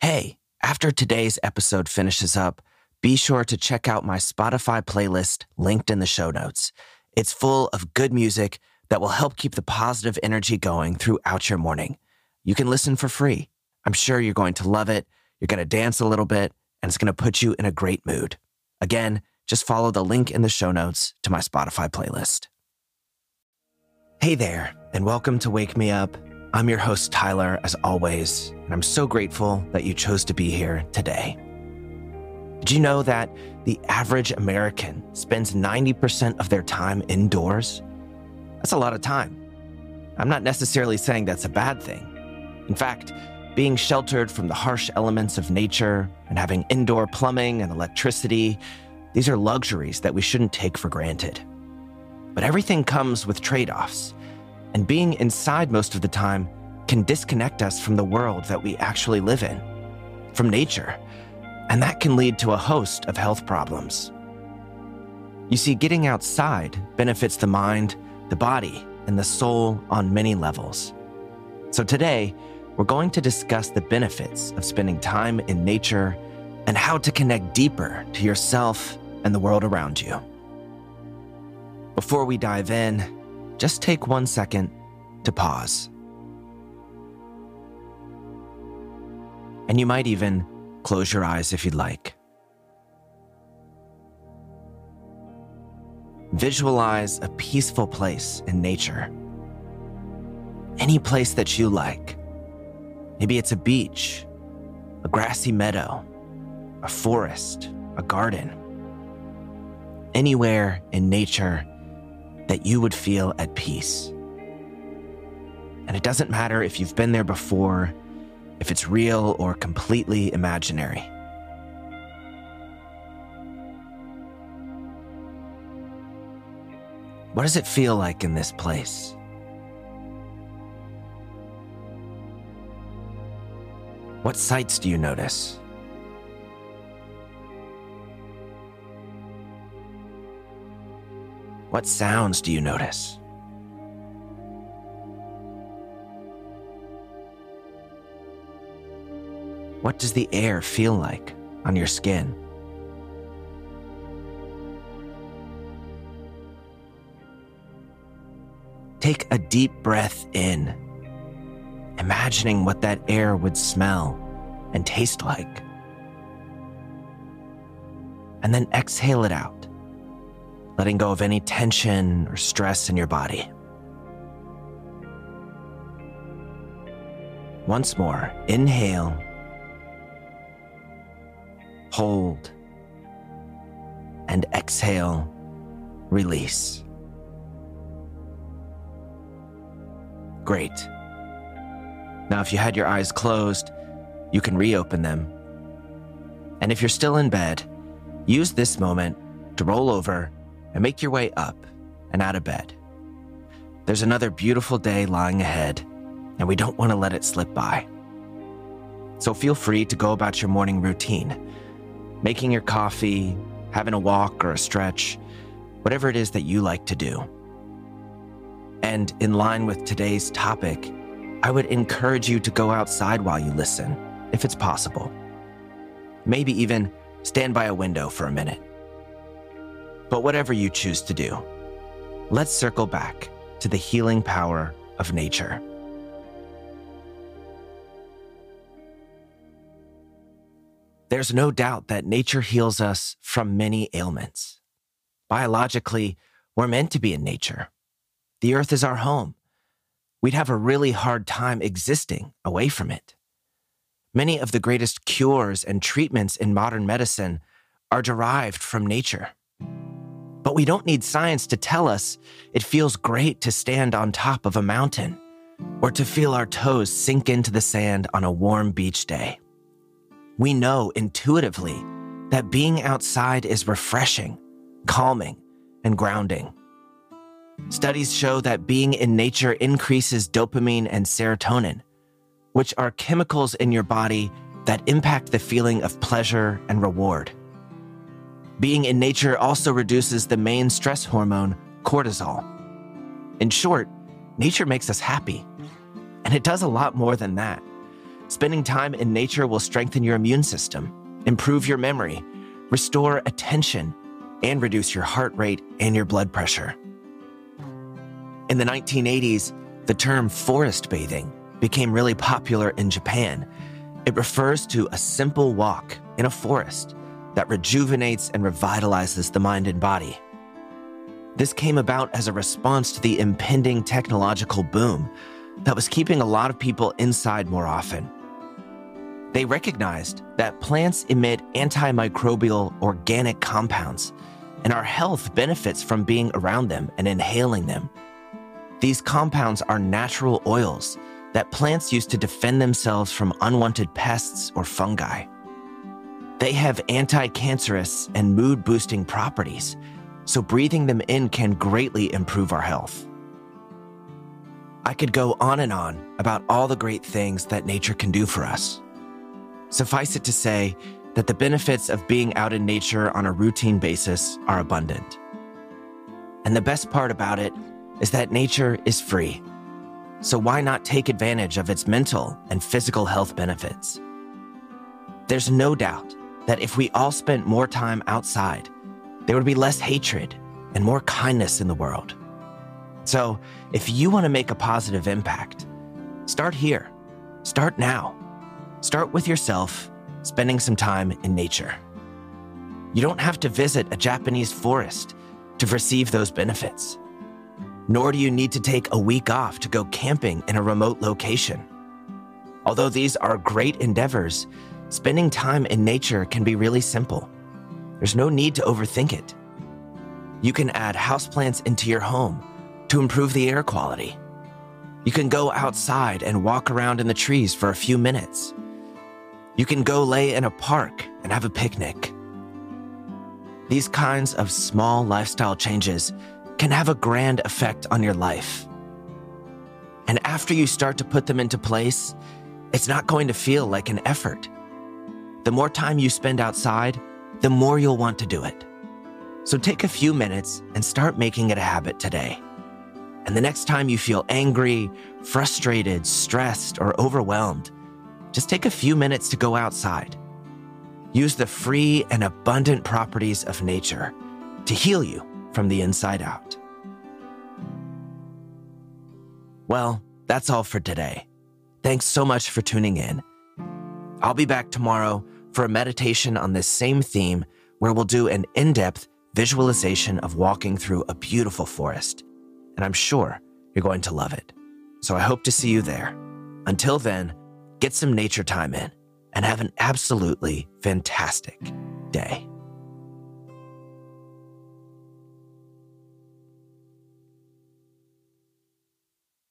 Hey, after today's episode finishes up, be sure to check out my Spotify playlist linked in the show notes. It's full of good music that will help keep the positive energy going throughout your morning. You can listen for free. I'm sure you're going to love it. You're going to dance a little bit, and it's going to put you in a great mood. Again, just follow the link in the show notes to my Spotify playlist. Hey there, and welcome to Wake Me Up. I'm your host, Tyler, as always, and I'm so grateful that you chose to be here today. Did you know that the average American spends 90% of their time indoors? That's a lot of time. I'm not necessarily saying that's a bad thing. In fact, being sheltered from the harsh elements of nature and having indoor plumbing and electricity, these are luxuries that we shouldn't take for granted. But everything comes with trade offs, and being inside most of the time can disconnect us from the world that we actually live in, from nature, and that can lead to a host of health problems. You see, getting outside benefits the mind, the body, and the soul on many levels. So today, we're going to discuss the benefits of spending time in nature and how to connect deeper to yourself and the world around you. Before we dive in, just take one second to pause. And you might even close your eyes if you'd like. Visualize a peaceful place in nature. Any place that you like. Maybe it's a beach, a grassy meadow, a forest, a garden. Anywhere in nature that you would feel at peace. And it doesn't matter if you've been there before, if it's real or completely imaginary. What does it feel like in this place? What sights do you notice? What sounds do you notice? What does the air feel like on your skin? Take a deep breath in, imagining what that air would smell and taste like. And then exhale it out, letting go of any tension or stress in your body. Once more, inhale, hold, and exhale, release. Great. Now, if you had your eyes closed, you can reopen them. And if you're still in bed, use this moment to roll over and make your way up and out of bed. There's another beautiful day lying ahead, and we don't want to let it slip by. So feel free to go about your morning routine, making your coffee, having a walk or a stretch, whatever it is that you like to do. And in line with today's topic, I would encourage you to go outside while you listen, if it's possible. Maybe even stand by a window for a minute. But whatever you choose to do, let's circle back to the healing power of nature. There's no doubt that nature heals us from many ailments. Biologically, we're meant to be in nature. The earth is our home. We'd have a really hard time existing away from it. Many of the greatest cures and treatments in modern medicine are derived from nature. But we don't need science to tell us it feels great to stand on top of a mountain or to feel our toes sink into the sand on a warm beach day. We know intuitively that being outside is refreshing, calming, and grounding. Studies show that being in nature increases dopamine and serotonin, which are chemicals in your body that impact the feeling of pleasure and reward. Being in nature also reduces the main stress hormone, cortisol. In short, nature makes us happy. And it does a lot more than that. Spending time in nature will strengthen your immune system, improve your memory, restore attention, and reduce your heart rate and your blood pressure. In the 1980s, the term forest bathing became really popular in Japan. It refers to a simple walk in a forest that rejuvenates and revitalizes the mind and body. This came about as a response to the impending technological boom that was keeping a lot of people inside more often. They recognized that plants emit antimicrobial organic compounds, and our health benefits from being around them and inhaling them. These compounds are natural oils that plants use to defend themselves from unwanted pests or fungi. They have anti cancerous and mood boosting properties, so breathing them in can greatly improve our health. I could go on and on about all the great things that nature can do for us. Suffice it to say that the benefits of being out in nature on a routine basis are abundant. And the best part about it is that nature is free. So why not take advantage of its mental and physical health benefits? There's no doubt that if we all spent more time outside, there would be less hatred and more kindness in the world. So, if you want to make a positive impact, start here. Start now. Start with yourself, spending some time in nature. You don't have to visit a Japanese forest to receive those benefits. Nor do you need to take a week off to go camping in a remote location. Although these are great endeavors, spending time in nature can be really simple. There's no need to overthink it. You can add houseplants into your home to improve the air quality. You can go outside and walk around in the trees for a few minutes. You can go lay in a park and have a picnic. These kinds of small lifestyle changes can have a grand effect on your life. And after you start to put them into place, it's not going to feel like an effort. The more time you spend outside, the more you'll want to do it. So take a few minutes and start making it a habit today. And the next time you feel angry, frustrated, stressed, or overwhelmed, just take a few minutes to go outside. Use the free and abundant properties of nature to heal you from the inside out. Well, that's all for today. Thanks so much for tuning in. I'll be back tomorrow for a meditation on this same theme where we'll do an in depth visualization of walking through a beautiful forest. And I'm sure you're going to love it. So I hope to see you there. Until then, get some nature time in and have an absolutely fantastic day.